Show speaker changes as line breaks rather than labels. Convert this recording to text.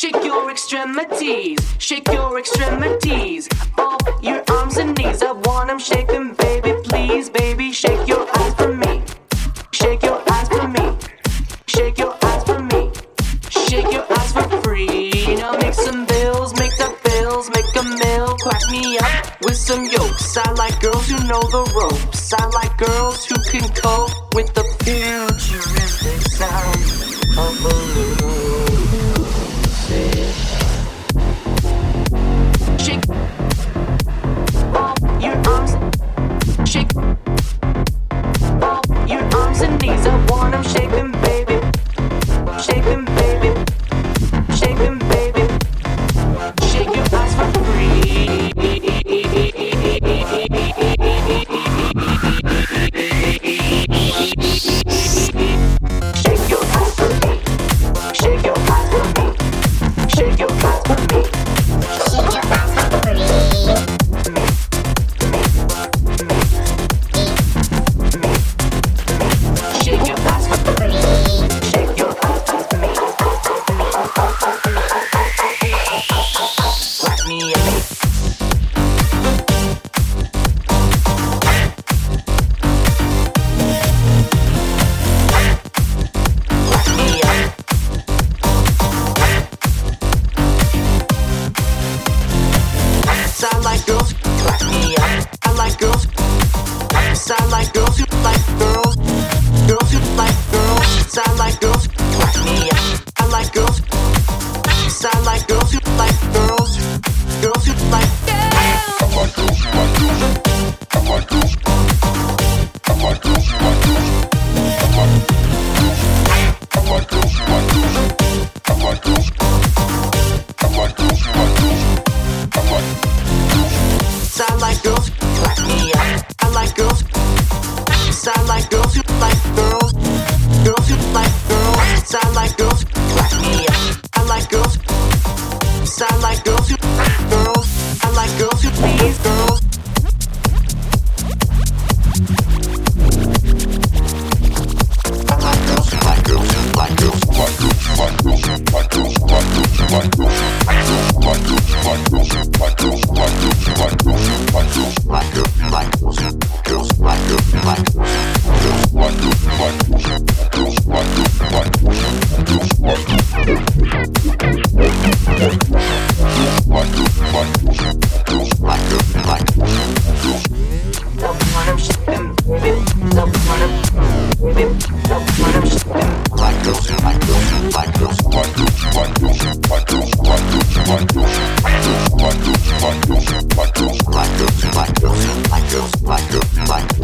Shake your extremities, shake your extremities. Both your arms and knees. I want them shaking, baby. Please, baby, shake your ass for me. Shake your ass for me. Shake your ass for me. Shake your ass for free. Now make some bills, make the bills, make a mill. Crack me up with some yokes. I like girls who know the ropes. I like girls who can cope with the futuristic sound of balloons. shake all your arms and knees. I want shaking, baby. Shaking, baby. Shaking, baby. Like the mic.